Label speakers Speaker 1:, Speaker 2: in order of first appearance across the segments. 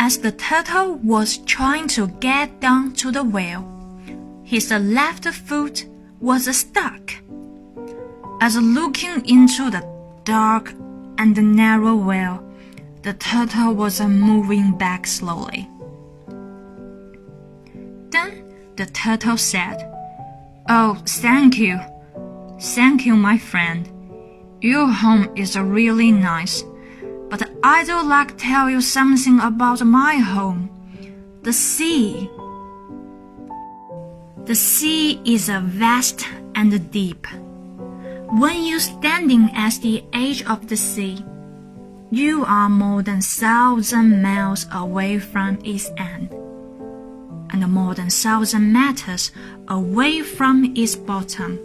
Speaker 1: as the turtle was trying to get down to the well, his left foot was stuck. As looking into the dark and narrow well, the turtle was moving back slowly. Then the turtle said, Oh, thank you. Thank you, my friend. Your home is really nice. But I'd like to tell you something about my home. The sea. The sea is vast and deep. When you're standing at the edge of the sea, you are more than thousand miles away from its end, and more than thousand meters away from its bottom.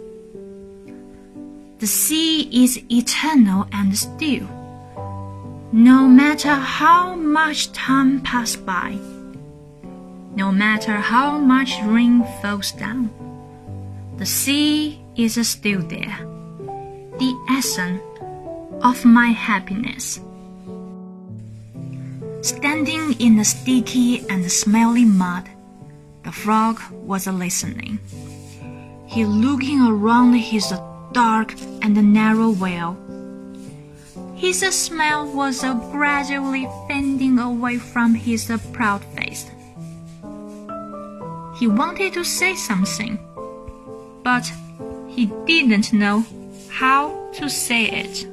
Speaker 1: The sea is eternal and still no matter how much time passes by, no matter how much rain falls down, the sea is still there, the essence of my happiness. Standing in the sticky and smelly mud, the frog was listening. He looking around his dark and narrow well his smile was gradually fading away from his proud face. He wanted to say something, but he didn't know how to say it.